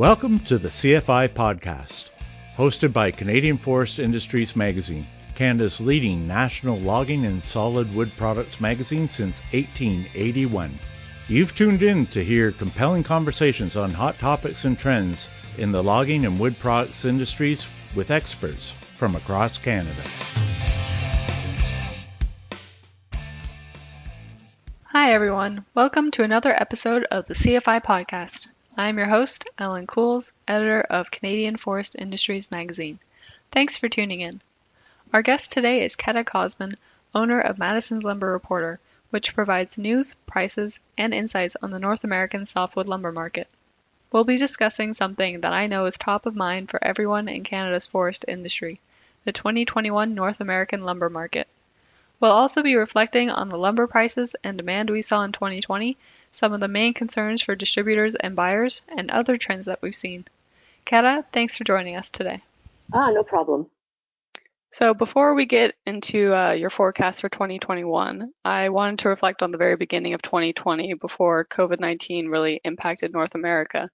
Welcome to the CFI podcast, hosted by Canadian Forest Industries Magazine, Canada's leading national logging and solid wood products magazine since 1881. You've tuned in to hear compelling conversations on hot topics and trends in the logging and wood products industries with experts from across Canada. Hi, everyone. Welcome to another episode of the CFI podcast. I'm your host, Ellen Cools, editor of Canadian Forest Industries magazine. Thanks for tuning in. Our guest today is Keta Kosman, owner of Madison's Lumber Reporter, which provides news, prices, and insights on the North American softwood lumber market. We'll be discussing something that I know is top of mind for everyone in Canada's forest industry the 2021 North American lumber market. We'll also be reflecting on the lumber prices and demand we saw in 2020, some of the main concerns for distributors and buyers, and other trends that we've seen. Keta, thanks for joining us today. Ah, no problem. So, before we get into uh, your forecast for 2021, I wanted to reflect on the very beginning of 2020 before COVID 19 really impacted North America.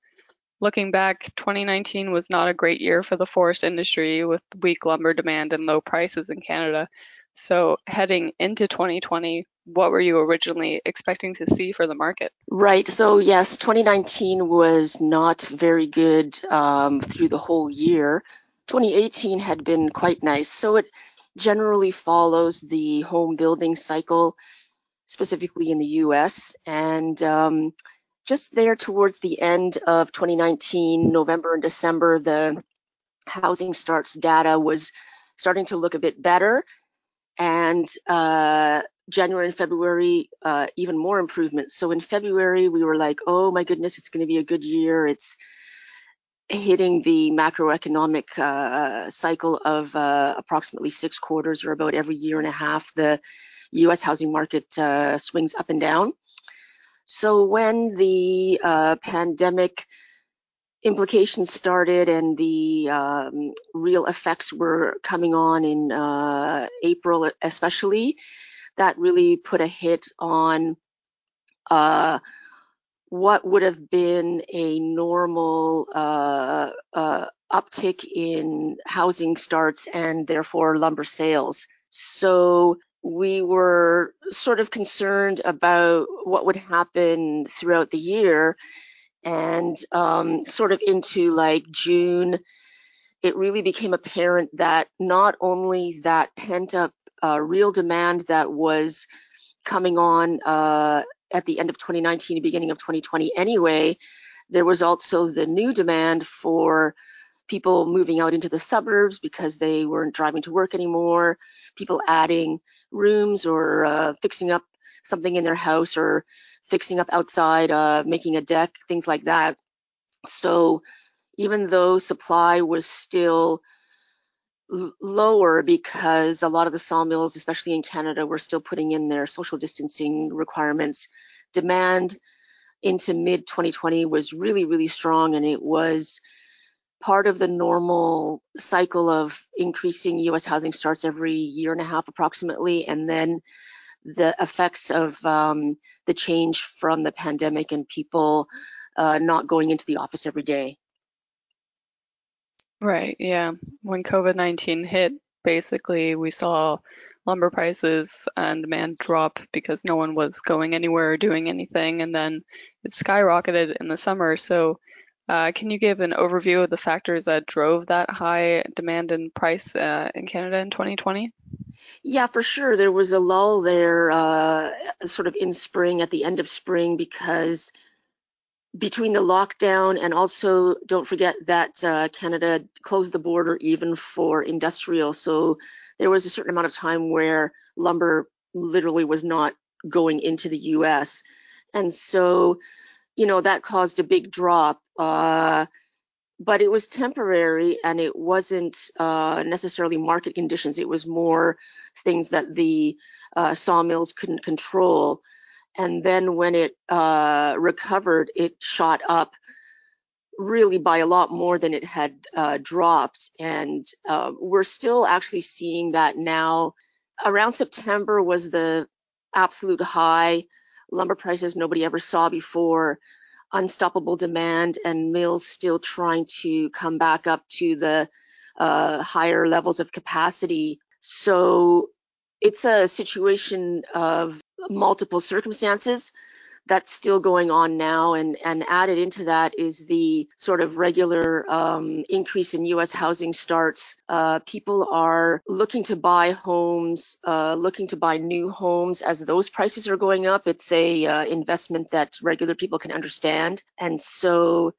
Looking back, 2019 was not a great year for the forest industry with weak lumber demand and low prices in Canada, so heading into 2020, what were you originally expecting to see for the market? Right. So yes, 2019 was not very good um, through the whole year. 2018 had been quite nice. So it generally follows the home building cycle, specifically in the U.S. And um, just there towards the end of 2019, November and December, the housing starts data was starting to look a bit better and uh, January and February, uh, even more improvements. So in February, we were like, oh my goodness, it's going to be a good year. It's hitting the macroeconomic uh, cycle of uh, approximately six quarters or about every year and a half. The US housing market uh, swings up and down. So when the uh, pandemic implications started and the um, real effects were coming on in uh, April, especially, that really put a hit on uh, what would have been a normal uh, uh uptick in housing starts and therefore lumber sales. So we were sort of concerned about what would happen throughout the year and um, sort of into like June, it really became apparent that not only that pent up uh, real demand that was coming on uh, at the end of 2019, beginning of 2020 anyway, there was also the new demand for people moving out into the suburbs because they weren't driving to work anymore, people adding rooms or uh, fixing up something in their house or fixing up outside, uh, making a deck, things like that. So even though supply was still lower because a lot of the sawmills, especially in Canada, were still putting in their social distancing requirements, demand into mid 2020 was really, really strong and it was part of the normal cycle of increasing US housing starts every year and a half approximately. And then the effects of um, the change from the pandemic and people uh, not going into the office every day. Right, yeah. When COVID 19 hit, basically we saw lumber prices and demand drop because no one was going anywhere or doing anything, and then it skyrocketed in the summer. So, can you give an overview of the factors that drove that high demand and price uh, in Canada in 2020? Yeah, for sure. There was a lull there, uh, sort of in spring, at the end of spring, because between the lockdown and also don't forget that uh, Canada closed the border even for industrial. So there was a certain amount of time where lumber literally was not going into the US. And so, you know, that caused a big drop. Uh, but it was temporary and it wasn't uh, necessarily market conditions. It was more things that the uh, sawmills couldn't control. And then when it uh, recovered, it shot up really by a lot more than it had uh, dropped. And uh, we're still actually seeing that now. Around September was the absolute high lumber prices nobody ever saw before. unstoppable demand and mills still trying to come back up to the uh, higher levels of capacity. So it's a situation of multiple circumstances that's still going on now. And, and added into that is the sort of regular um, increase in U.S. housing starts. Uh, people are looking to buy homes, uh, looking to buy new homes as those prices are going up. It's a uh, investment that regular people can understand. And so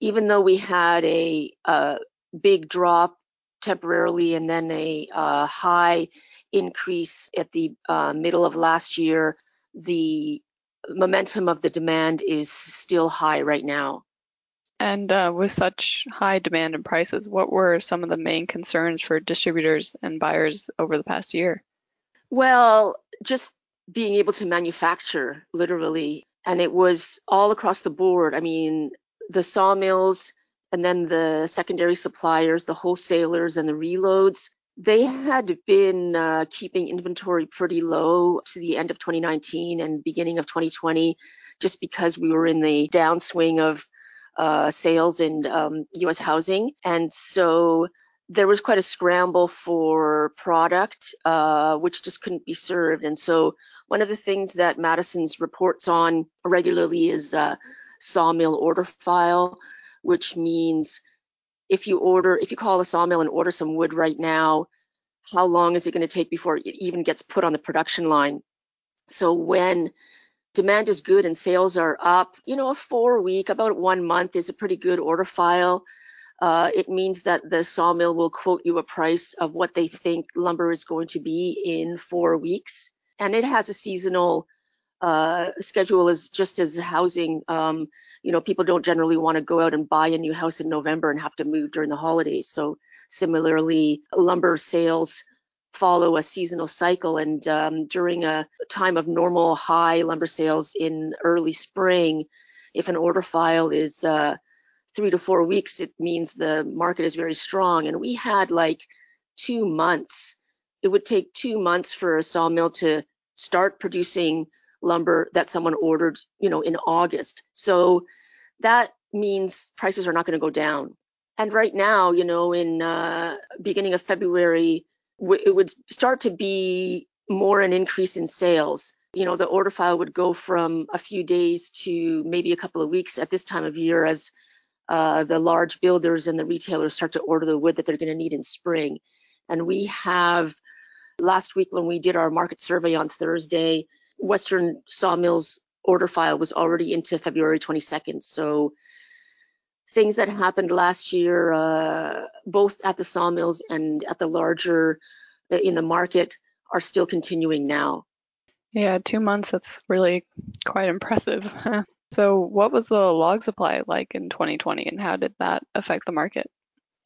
even though we had a, a big drop temporarily and then a uh, high increase at the uh, middle of last year, the momentum of the demand is still high right now. And uh, with such high demand and prices, what were some of the main concerns for distributors and buyers over the past year? Well, just being able to manufacture, literally. And it was all across the board. I mean, the sawmills and then the secondary suppliers, the wholesalers, and the reloads they had been uh, keeping inventory pretty low to the end of 2019 and beginning of 2020, just because we were in the downswing of uh, sales in um, U.S. housing, and so there was quite a scramble for product, uh, which just couldn't be served. And so one of the things that Madison's reports on regularly is uh, sawmill order file, which means if you order, if you call a sawmill and order some wood right now, how long is it going to take before it even gets put on the production line? So when demand is good and sales are up, you know, a four week, about one month is a pretty good order file. Uh, it means that the sawmill will quote you a price of what they think lumber is going to be in four weeks. And it has a seasonal uh, schedule is just as housing. Um, you know, people don't generally want to go out and buy a new house in November and have to move during the holidays. So similarly, lumber sales follow a seasonal cycle. And um, during a time of normal high lumber sales in early spring, if an order file is uh, three to four weeks, it means the market is very strong. And we had like two months. It would take two months for a sawmill to start producing lumber that someone ordered, you know, in August. So that means prices are not going to go down. And right now, you know, in uh, beginning of February, w- it would start to be more an increase in sales. You know, the order file would go from a few days to maybe a couple of weeks at this time of year as uh, the large builders and the retailers start to order the wood that they're going to need in spring. And we have last week when we did our market survey on Thursday, Western Sawmills order file was already into February 22nd. So things that happened last year, uh, both at the sawmills and at the larger uh, in the market, are still continuing now. Yeah, two months, that's really quite impressive. so, what was the log supply like in 2020 and how did that affect the market?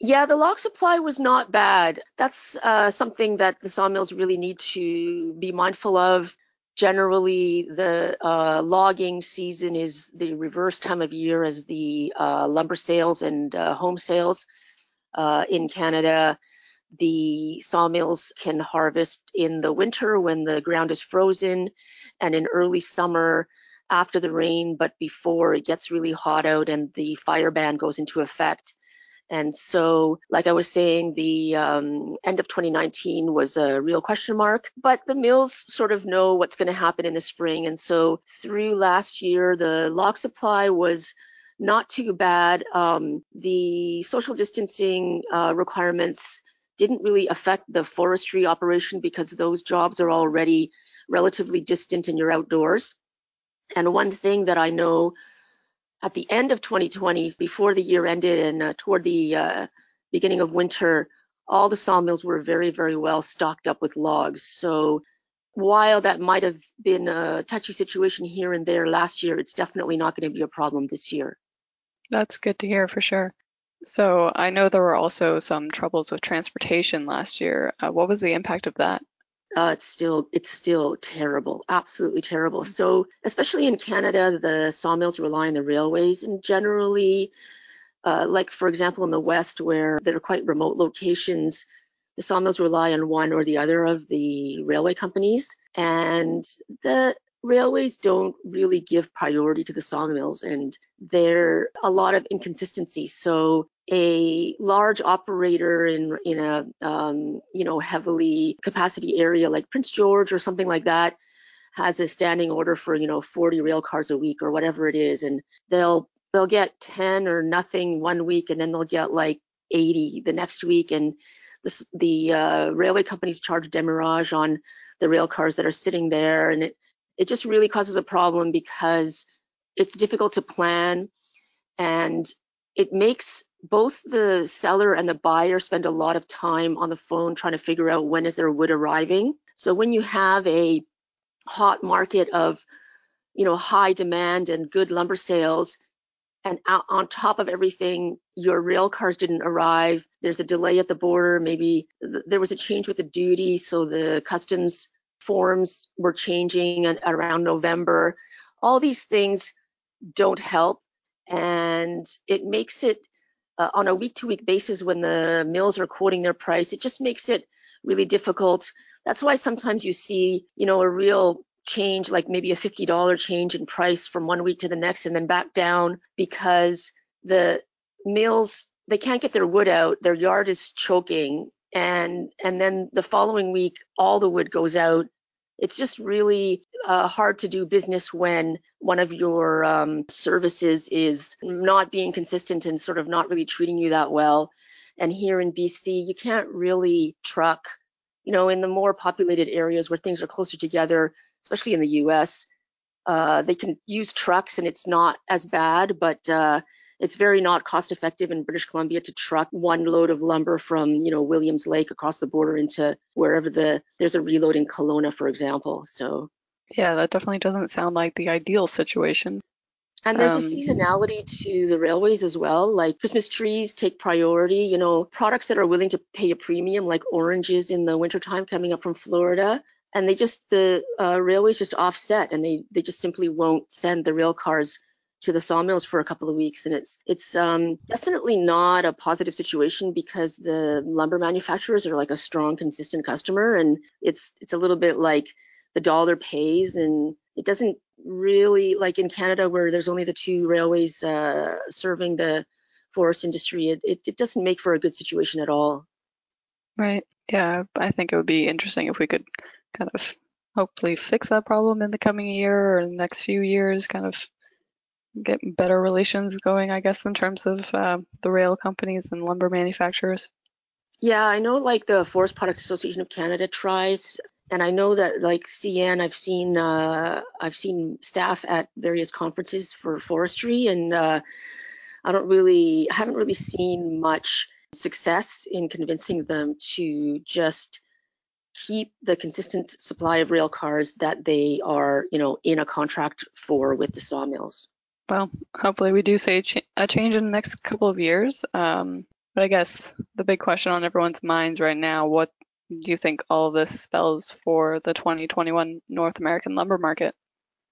Yeah, the log supply was not bad. That's uh, something that the sawmills really need to be mindful of. Generally, the uh, logging season is the reverse time of year as the uh, lumber sales and uh, home sales. Uh, in Canada, the sawmills can harvest in the winter when the ground is frozen and in early summer after the rain, but before it gets really hot out and the fire ban goes into effect. And so, like I was saying, the um, end of 2019 was a real question mark, but the mills sort of know what's going to happen in the spring. And so, through last year, the log supply was not too bad. Um, the social distancing uh, requirements didn't really affect the forestry operation because those jobs are already relatively distant and you're outdoors. And one thing that I know at the end of 2020, before the year ended and uh, toward the uh, beginning of winter, all the sawmills were very, very well stocked up with logs. So while that might have been a touchy situation here and there last year, it's definitely not going to be a problem this year. That's good to hear for sure. So I know there were also some troubles with transportation last year. Uh, what was the impact of that? Uh, it's still it's still terrible, absolutely terrible. So especially in Canada, the sawmills rely on the railways, and generally, uh, like for example in the West, where there are quite remote locations, the sawmills rely on one or the other of the railway companies, and the railways don't really give priority to the sawmills and there are a lot of inconsistency. So a large operator in in a um, you know heavily capacity area like Prince George or something like that has a standing order for you know 40 rail cars a week or whatever it is, and they'll they'll get 10 or nothing one week, and then they'll get like 80 the next week, and the, the uh, railway companies charge demurrage on the rail cars that are sitting there, and it it just really causes a problem because it's difficult to plan. And it makes both the seller and the buyer spend a lot of time on the phone trying to figure out when is their wood arriving. So when you have a hot market of, you know, high demand and good lumber sales, and on top of everything, your rail cars didn't arrive. There's a delay at the border. Maybe there was a change with the duty, so the customs forms were changing around November. All these things don't help, and it makes it uh, on a week to week basis when the mills are quoting their price, it just makes it really difficult. That's why sometimes you see, you know, a real change, like maybe a $50 change in price from one week to the next and then back down because the mills, they can't get their wood out. Their yard is choking. And, and then the following week, all the wood goes out it's just really uh, hard to do business when one of your um, services is not being consistent and sort of not really treating you that well. And here in BC, you can't really truck, you know, in the more populated areas where things are closer together, especially in the US, uh, they can use trucks and it's not as bad, but uh, it's very not cost effective in British Columbia to truck one load of lumber from, you know, Williams Lake across the border into wherever the there's a reload in Kelowna, for example. So yeah, that definitely doesn't sound like the ideal situation. And there's um, a seasonality to the railways as well. Like Christmas trees take priority. You know, products that are willing to pay a premium, like oranges in the wintertime coming up from Florida, and they just the uh, railways just offset, and they they just simply won't send the rail cars to the sawmills for a couple of weeks and it's it's um, definitely not a positive situation because the lumber manufacturers are like a strong consistent customer and it's it's a little bit like the dollar pays and it doesn't really like in Canada where there's only the two railways uh, serving the forest industry it, it, it doesn't make for a good situation at all. Right. Yeah I think it would be interesting if we could kind of hopefully fix that problem in the coming year or the next few years kind of get better relations going, I guess, in terms of uh, the rail companies and lumber manufacturers? Yeah, I know like the Forest Products Association of Canada tries, and I know that like CN, I've seen uh, I've seen staff at various conferences for forestry, and uh, I don't really I haven't really seen much success in convincing them to just keep the consistent supply of rail cars that they are, you know, in a contract for with the sawmills well, hopefully we do see a change in the next couple of years. Um, but I guess the big question on everyone's minds right now, what do you think all of this spells for the 2021 North American lumber market?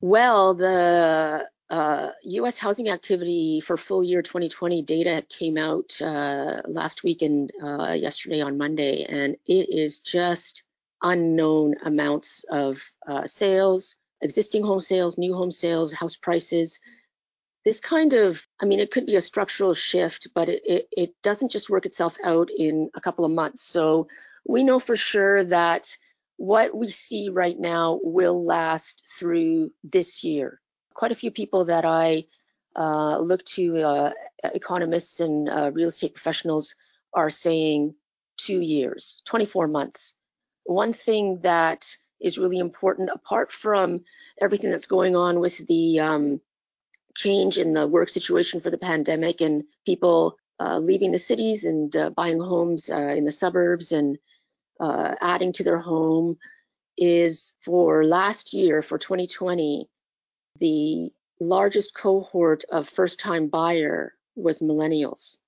Well, the uh, U.S. housing activity for full year 2020 data came out uh, last week and uh, yesterday on Monday, and it is just unknown amounts of uh, sales, existing home sales, new home sales, house prices this kind of, I mean, it could be a structural shift, but it, it, it, doesn't just work itself out in a couple of months. So we know for sure that what we see right now will last through this year. Quite a few people that I uh, look to, uh, economists and uh, real estate professionals, are saying two years, 24 months. One thing that is really important, apart from everything that's going on with the um, change in the work situation for the pandemic and people uh, leaving the cities and uh, buying homes uh, in the suburbs and uh, adding to their home is for last year, for 2020, the largest cohort of first time buyer was millennials.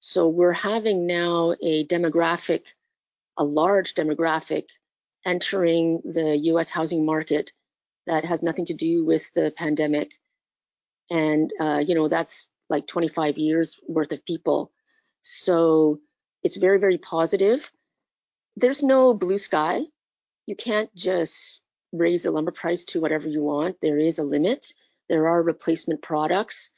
So we're having now a demographic, a large demographic entering the US housing market that has nothing to do with the pandemic and uh, you know that's like 25 years worth of people so it's very very positive there's no blue sky you can't just raise the lumber price to whatever you want. There is a limit. There are replacement products.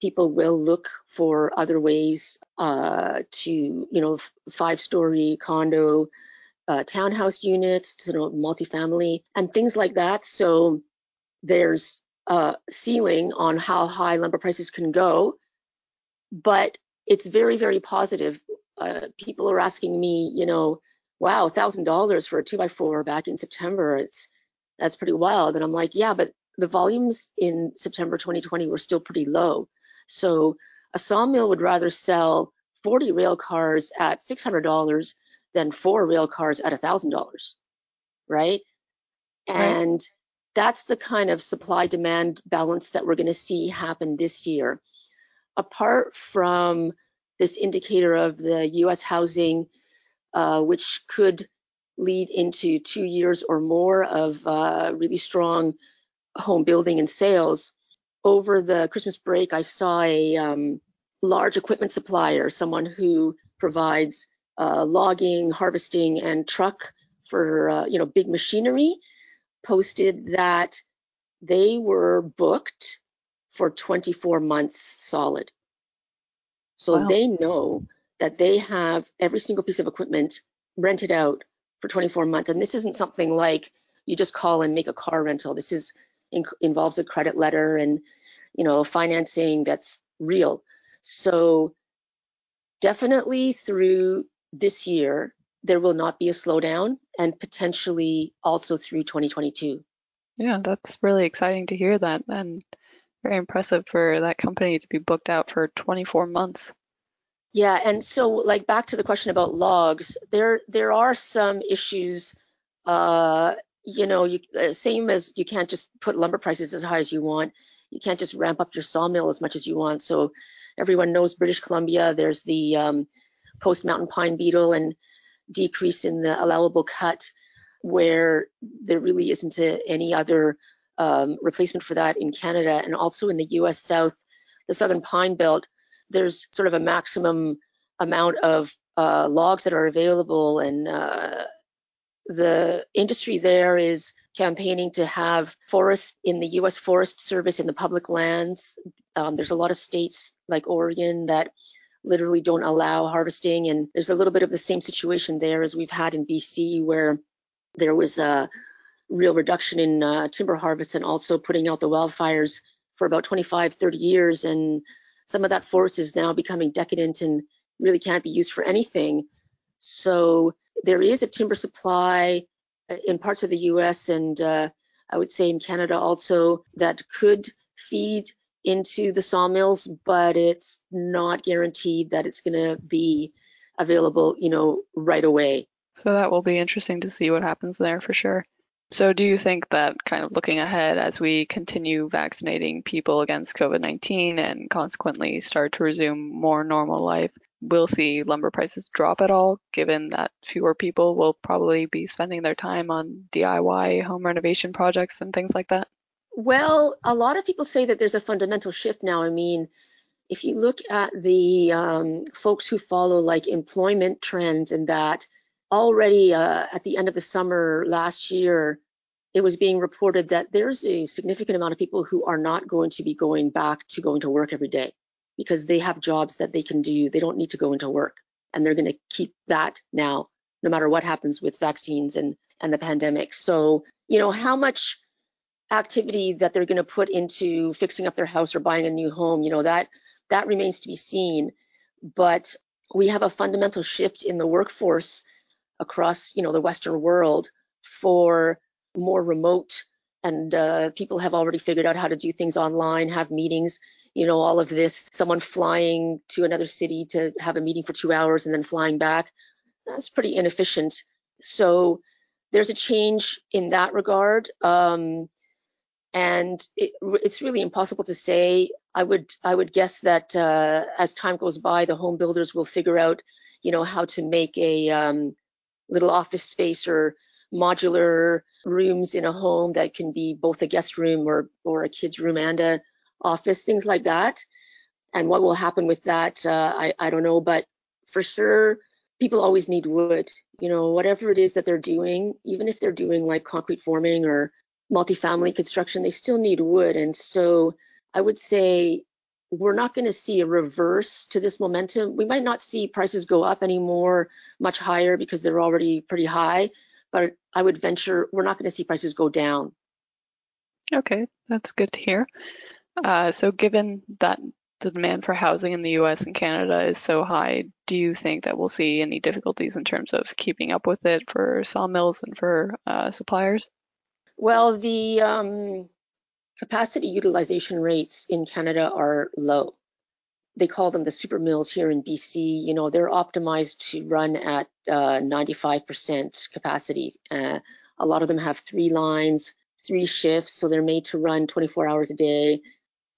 People will look for other ways uh, to, you know, five story condo, uh, townhouse units, you know, multifamily, and things like that. So there's a ceiling on how high lumber prices can go, but it's very, very positive. Uh, people are asking me, you know, wow, thousand dollars for a two by four back in September. It's that's pretty wild. And I'm like, yeah, but the volumes in September 2020 were still pretty low. So a sawmill would rather sell 40 rail cars at $600 than four rail cars at $1,000, right? And right. That's the kind of supply demand balance that we're going to see happen this year. Apart from this indicator of the US housing, uh, which could lead into two years or more of uh, really strong home building and sales. Over the Christmas break, I saw a um, large equipment supplier, someone who provides uh, logging, harvesting, and truck for uh, you know big machinery, posted that they were booked for 24 months solid. So wow. they know that they have every single piece of equipment rented out for 24 months. And this isn't something like you just call and make a car rental. This is in, involves a credit letter and you know financing that's real. So definitely through this year there will not be a slowdown and potentially also through 2022. Yeah, that's really exciting to hear that and very impressive for that company to be booked out for 24 months. Yeah, and so like back to the question about logs, there there are some issues. Uh, you know, you, uh, same as you can't just put lumber prices as high as you want. You can't just ramp up your sawmill as much as you want. So everyone knows British Columbia. There's the um, post mountain pine beetle and decrease in the allowable cut, where there really isn't a, any other um, replacement for that in Canada, and also in the U.S. South, the Southern Pine Belt there's sort of a maximum amount of uh, logs that are available, and uh, the industry there is campaigning to have forest in the U.S. Forest Service in the public lands. Um, there's a lot of states like Oregon that literally don't allow harvesting, and there's a little bit of the same situation there as we've had in BC, where there was a real reduction in uh, timber harvest and also putting out the wildfires for about 25, 30 years, and some of that forest is now becoming decadent and really can't be used for anything. So there is a timber supply uh, in parts of the US and uh, I would say in Canada also that could feed into the sawmills, but it's not guaranteed that it's going to be available, you know, right away. So that will be interesting to see what happens there for sure. So, do you think that kind of looking ahead as we continue vaccinating people against COVID 19 and consequently start to resume more normal life, we'll see lumber prices drop at all, given that fewer people will probably be spending their time on DIY home renovation projects and things like that? Well, a lot of people say that there's a fundamental shift now. I mean, if you look at the um, folks who follow like employment trends and that, already uh, at the end of the summer last year, it was being reported that there's a significant amount of people who are not going to be going back to going to work every day because they have jobs that they can do. They don't need to go into work. And they're going to keep that now, no matter what happens with vaccines and, and the pandemic. So, you know, how much activity that they're going to put into fixing up their house or buying a new home, you know, that that remains to be seen. But we have a fundamental shift in the workforce across you know the Western world for more remote and uh, people have already figured out how to do things online, have meetings. You know, all of this, someone flying to another city to have a meeting for two hours and then flying back, that's pretty inefficient. So there's a change in that regard. Um, and it, it's really impossible to say. I would I would guess that uh, as time goes by, the home builders will figure out, you know, how to make a um, little office space or modular rooms in a home that can be both a guest room or or a kid's room and a office, things like that. And what will happen with that, uh, I I don't know, but for sure, people always need wood. You know, whatever it is that they're doing, even if they're doing like concrete forming or multifamily construction, they still need wood. And so I would say we're not going to see a reverse to this momentum. We might not see prices go up anymore much higher because they're already pretty high, but I would venture we're not going to see prices go down. Okay, that's good to hear. Uh, so, given that the demand for housing in the US and Canada is so high, do you think that we'll see any difficulties in terms of keeping up with it for sawmills and for uh, suppliers? Well, the um, capacity utilization rates in Canada are low. They call them the super mills here in BC. You know, they're optimized to run at uh, 95% capacity. Uh, a lot of them have three lines, three shifts, so they're made to run 24 hours a day.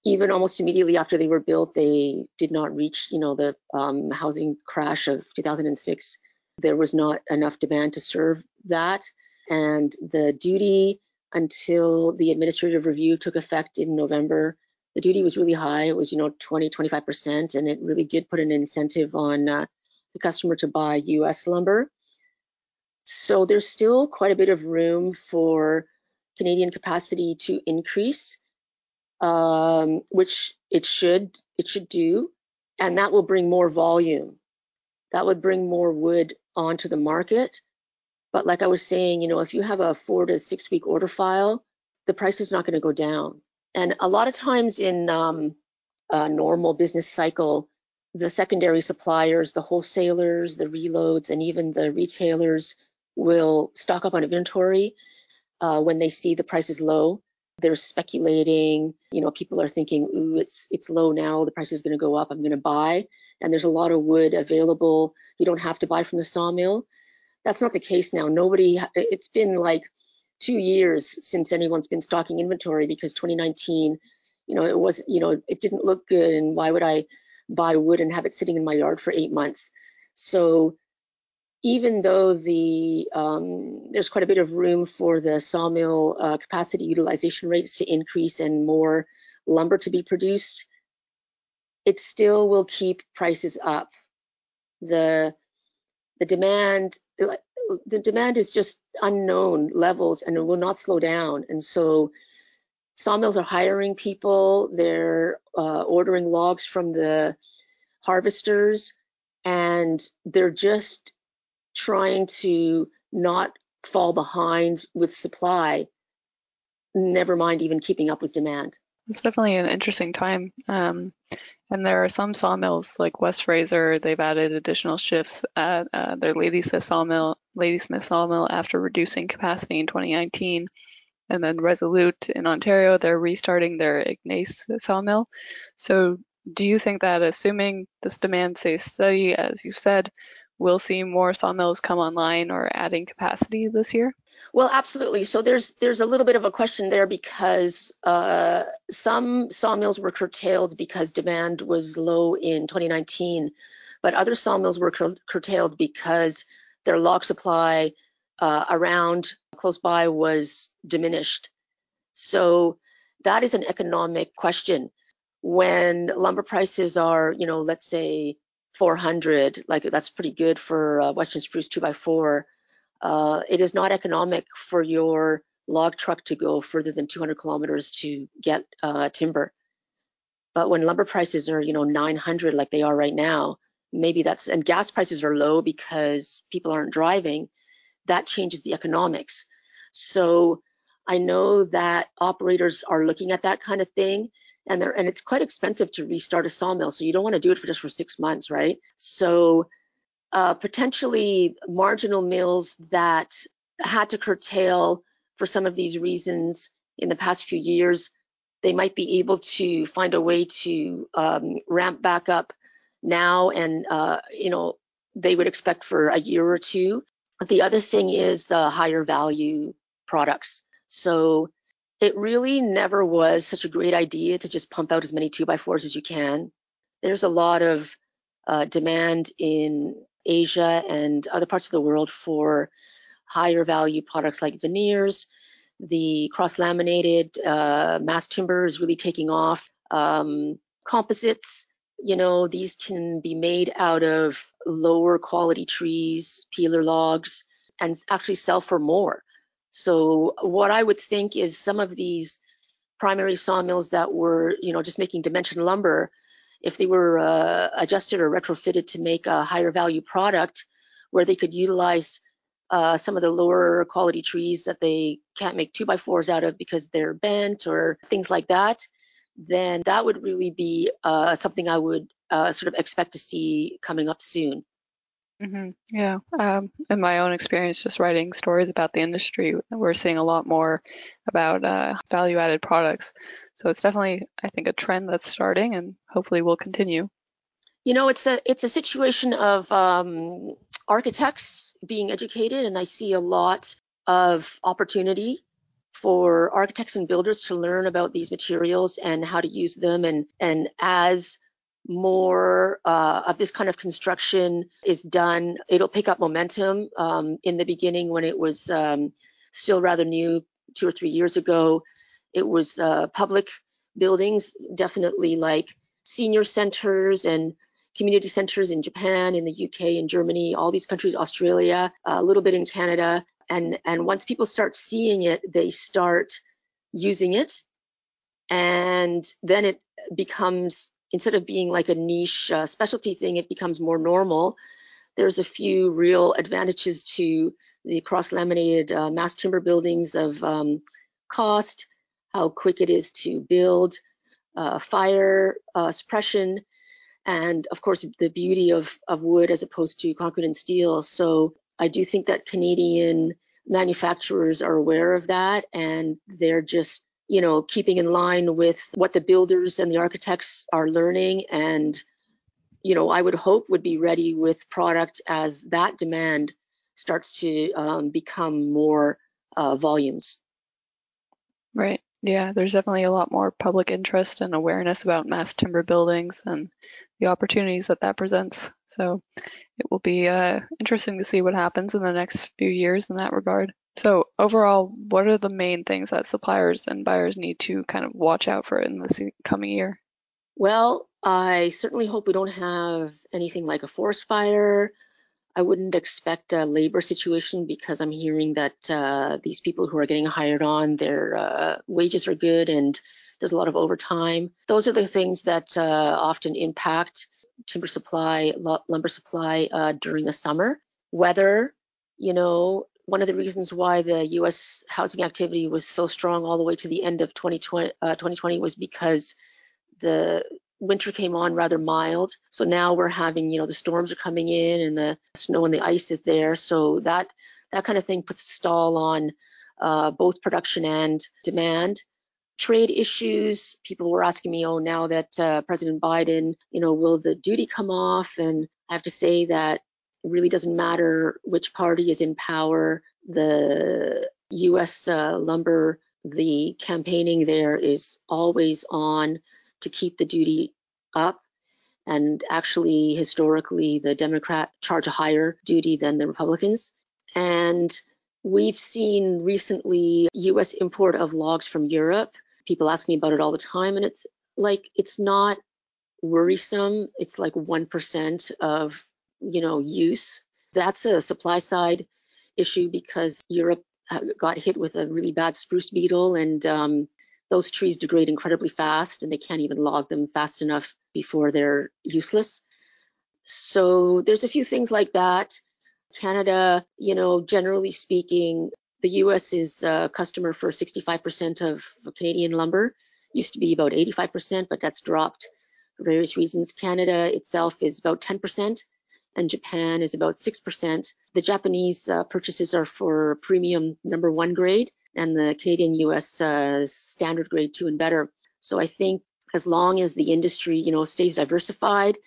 Even almost immediately after they were built, they did not reach, you know, the um, housing crash of 2006. There was not enough demand to serve that, and the duty until the administrative review took effect in November. The duty was really high. It was, you know, 20, 25%, and it really did put an incentive on uh, the customer to buy US lumber. So there's still quite a bit of room for Canadian capacity to increase, um, which it should it should do, and that will bring more volume. That would bring more wood onto the market, but like I was saying, you know, if you have a four to six week order file, the price is not going to go down. And a lot of times in um, a normal business cycle, the secondary suppliers, the wholesalers, the reloads, and even the retailers will stock up on inventory uh, when they see the price is low. They're speculating, you know, people are thinking, ooh, it's it's low now, the price is going to go up, I'm going to buy. And there's a lot of wood available. You don't have to buy from the sawmill. That's not the case now. Nobody, it's been like two years since anyone's been stocking inventory because 2019, you know, it was, you know, it didn't look good. And why would I buy wood and have it sitting in my yard for eight months? So even though the um, there's quite a bit of room for the sawmill uh, capacity utilization rates to increase and more lumber to be produced, it still will keep prices up. The the demand the demand is just unknown levels and it will not slow down. And so sawmills are hiring people, they're uh, ordering logs from the harvesters, and they're just trying to not fall behind with supply, never mind even keeping up with demand. It's definitely an interesting time. Um, and there are some sawmills like West Fraser, they've added additional shifts at uh, their Ladysmith sawmill, Ladysmith sawmill after reducing capacity in 2019. And then Resolute in Ontario, they're restarting their Ignace sawmill. So do you think that assuming this demand stays steady, as you said, we'll see more sawmills come online or adding capacity this year? Well, absolutely. So there's there's a little bit of a question there because uh, some sawmills were curtailed because demand was low in 2019, but other sawmills were cur- curtailed because their log supply uh, around close by was diminished. So that is an economic question. When lumber prices are, you know, let's say 400, like that's pretty good for uh, Western spruce 2x4. Uh, it is not economic for your log truck to go further than 200 kilometers to get uh, timber. But when lumber prices are, you know, 900 like they are right now, maybe that's and gas prices are low because people aren't driving. That changes the economics. So I know that operators are looking at that kind of thing and they and it's quite expensive to restart a sawmill. So you don't want to do it for just for six months, right? So uh, potentially marginal mills that had to curtail for some of these reasons in the past few years, they might be able to find a way to um, ramp back up now, and uh, you know they would expect for a year or two. The other thing is the higher value products. So it really never was such a great idea to just pump out as many 2x4s as you can. There's a lot of uh, demand in Asia and other parts of the world for higher value products like veneers. The cross laminated uh, mass timber is really taking off. Um, composites you know, these can be made out of lower quality trees, peeler logs, and actually sell for more. So what I would think is some of these primary sawmills that were, you know, just making dimension lumber, if they were uh, adjusted or retrofitted to make a higher value product where they could utilize uh, some of the lower quality trees that they can't make two by fours out of because they're bent or things like that, then that would really be uh, something I would uh, sort of expect to see coming up soon. Mm-hmm. Yeah. Um, in my own experience, just writing stories about the industry, we're seeing a lot more about uh, value added products. So it's definitely, I think, a trend that's starting and hopefully will continue. You know, it's a it's a situation of um, architects being educated, and I see a lot of opportunity for architects and builders to learn about these materials and how to use them. And and as more uh, of this kind of construction is done, it'll pick up momentum. Um, in the beginning, when it was um, still rather new, two or three years ago, it was uh, public buildings, definitely like senior centers and community centers in Japan, in the UK, in Germany, all these countries, Australia, a little bit in Canada. And, and once people start seeing it, they start using it. And then it becomes instead of being like a niche uh, specialty thing, it becomes more normal. There's a few real advantages to the cross laminated uh, mass timber buildings of um, cost, how quick it is to build, uh, fire uh, suppression, and of course the beauty of, of wood as opposed to concrete and steel. So I do think that Canadian manufacturers are aware of that and they're just you know, keeping in line with what the builders and the architects are learning and you know, I would hope would be ready with product as that demand starts to um, become more uh, volumes. Right. Yeah, there's definitely a lot more public interest and awareness about mass timber buildings and the opportunities that that presents. So it will be uh, interesting to see what happens in the next few years in that regard. So overall, what are the main things that suppliers and buyers need to kind of watch out for in the coming year? Well, I certainly hope we don't have anything like a forest fire. I wouldn't expect a labor situation because I'm hearing that uh, these people who are getting hired on, their uh, wages are good and there's a lot of overtime. Those are the things that uh, often impact timber supply, lumber supply uh, during the summer. Weather, you know, one of the reasons why the U.S. housing activity was so strong all the way to the end of 2020, uh, 2020 was because the winter came on rather mild. So now we're having, you know, the storms are coming in and the snow and the ice is there. So that that kind of thing puts a stall on uh, both production and demand. Trade issues. People were asking me, oh, now that uh, President Biden, you know, will the duty come off? And I have to say that really doesn't matter which party is in power. The U.S. Uh, lumber, the campaigning there is always on to keep the duty up. And actually, historically, the Democrat charge a higher duty than the Republicans. And we've seen recently U.S. import of logs from Europe. People ask me about it all the time, and it's like it's not worrisome. It's like 1% of you know, use. That's a supply side issue because Europe got hit with a really bad spruce beetle and um, those trees degrade incredibly fast and they can't even log them fast enough before they're useless. So there's a few things like that. Canada, you know, generally speaking, the US is a customer for 65% of Canadian lumber. Used to be about 85%, but that's dropped for various reasons. Canada itself is about 10% and Japan is about 6%. The Japanese uh, purchases are for premium number one grade, and the Canadian US uh, standard grade two and better. So I think as long as the industry, you know, stays diversified,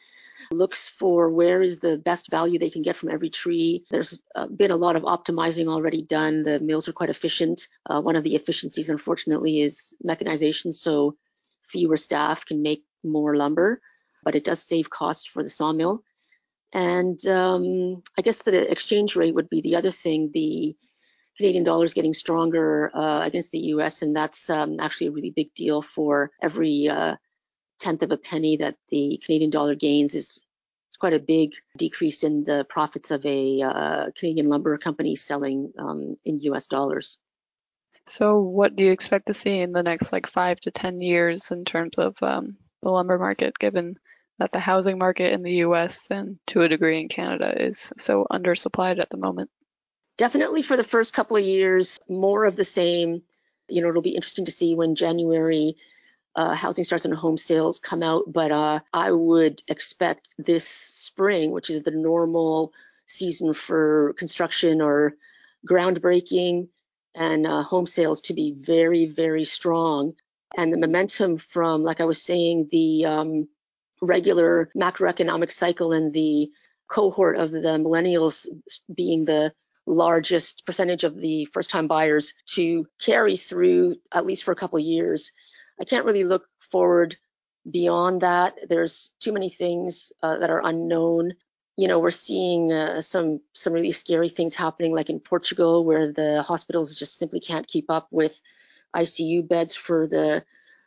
looks for where is the best value they can get from every tree. There's been a lot of optimizing already done. The mills are quite efficient. Uh, one of the efficiencies, unfortunately, is mechanization. So fewer staff can make more lumber, but it does save cost for the sawmill. And um, I guess the exchange rate would be the other thing. The Canadian dollar is getting stronger uh, against the US, and that's um, actually a really big deal for every uh, tenth of a penny that the Canadian dollar gains is it's quite a big decrease in the profits of a uh, Canadian lumber company selling um, in U.S. dollars. So, what do you expect to see in the next like five to ten years in terms of um, the lumber market, given that the housing market in the U.S. and to a degree in Canada is so undersupplied at the moment? Definitely for the first couple of years, more of the same. You know, it'll be interesting to see when January uh, housing starts and home sales come out, but uh, I would expect this spring, which is the normal season for construction or groundbreaking and uh, home sales to be very, very strong. And the momentum from, like I was saying, the um, regular macroeconomic cycle and the cohort of the millennials being the largest percentage of the first time buyers to carry through at least for a couple years. I can't really look forward beyond that. There's too many things uh, that are unknown you know, we're seeing uh, some some really scary things happening, like in Portugal, where the hospitals just simply can't keep up with ICU beds for the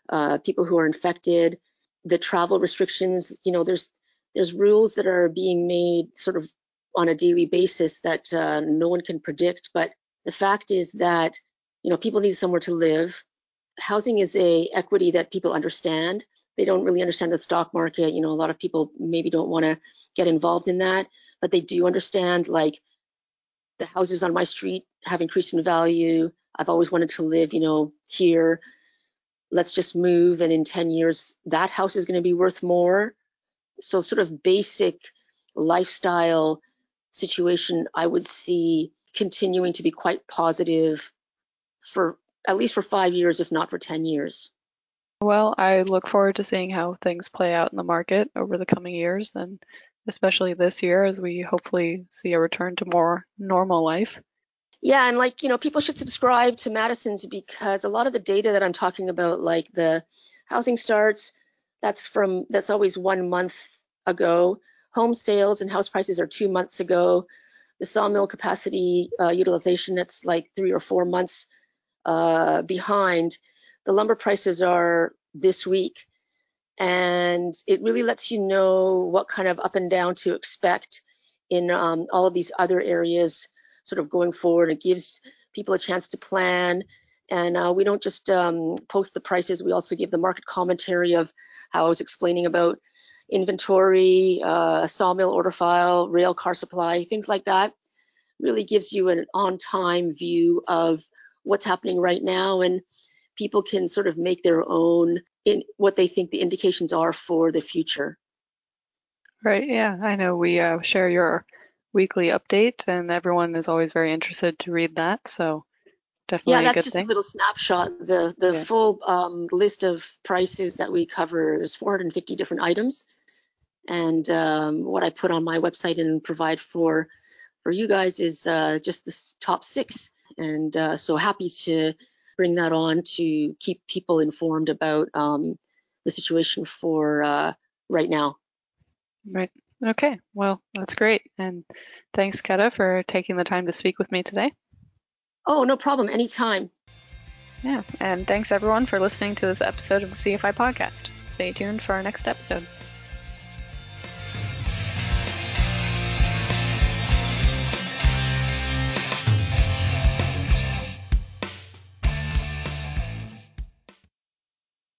uh, people who are infected. The travel restrictions, you know, there's there's rules that are being made sort of on a daily basis that uh, no one can predict. But the fact is that you know people need somewhere to live. Housing is a equity that people understand they don't really understand the stock market. You know, a lot of people maybe don't want to get involved in that, but they do understand like the houses on my street have increased in value. I've always wanted to live, you know, here. Let's just move. And in 10 years, that house is going to be worth more. So, sort of basic lifestyle situation, I would see continuing to be quite positive for at least for five years, if not for 10 years. Well, I look forward to seeing how things play out in the market over the coming years and especially this year as we hopefully see a return to more normal life. Yeah, and like, you know, people should subscribe to Madison's because a lot of the data that I'm talking about, like the housing starts, that's from, that's always one month ago. Home sales and house prices are two months ago. The sawmill capacity uh, utilization, it's like three or four months uh, behind the lumber prices are this week. And it really lets you know what kind of up and down to expect in um, all of these other areas sort of going forward. It gives people a chance to plan. And uh, we don't just um, post the prices, we also give the market commentary of how I was explaining about inventory, uh, sawmill order file, rail car supply, things like that. Really gives you an on time view of what's happening right now. And people can sort of make their own in what they think the indications are for the future. Right. Yeah, I know we uh, share your weekly update, and everyone is always very interested to read that. So definitely yeah, that's a just thing. a little snapshot. The the yeah. full um, list of prices that we cover there's 450 different items, and um, what I put on my website and provide for for you guys is uh, just the top six. And uh, so happy to bring that on to keep people informed about um, the situation for uh, right now. Right. Okay. Well, that's great. And thanks, Keta, for taking the time to speak with me today. Oh, no problem. Anytime. Yeah. And thanks, everyone, for listening to this episode of the CFI podcast. Stay tuned for our next episode.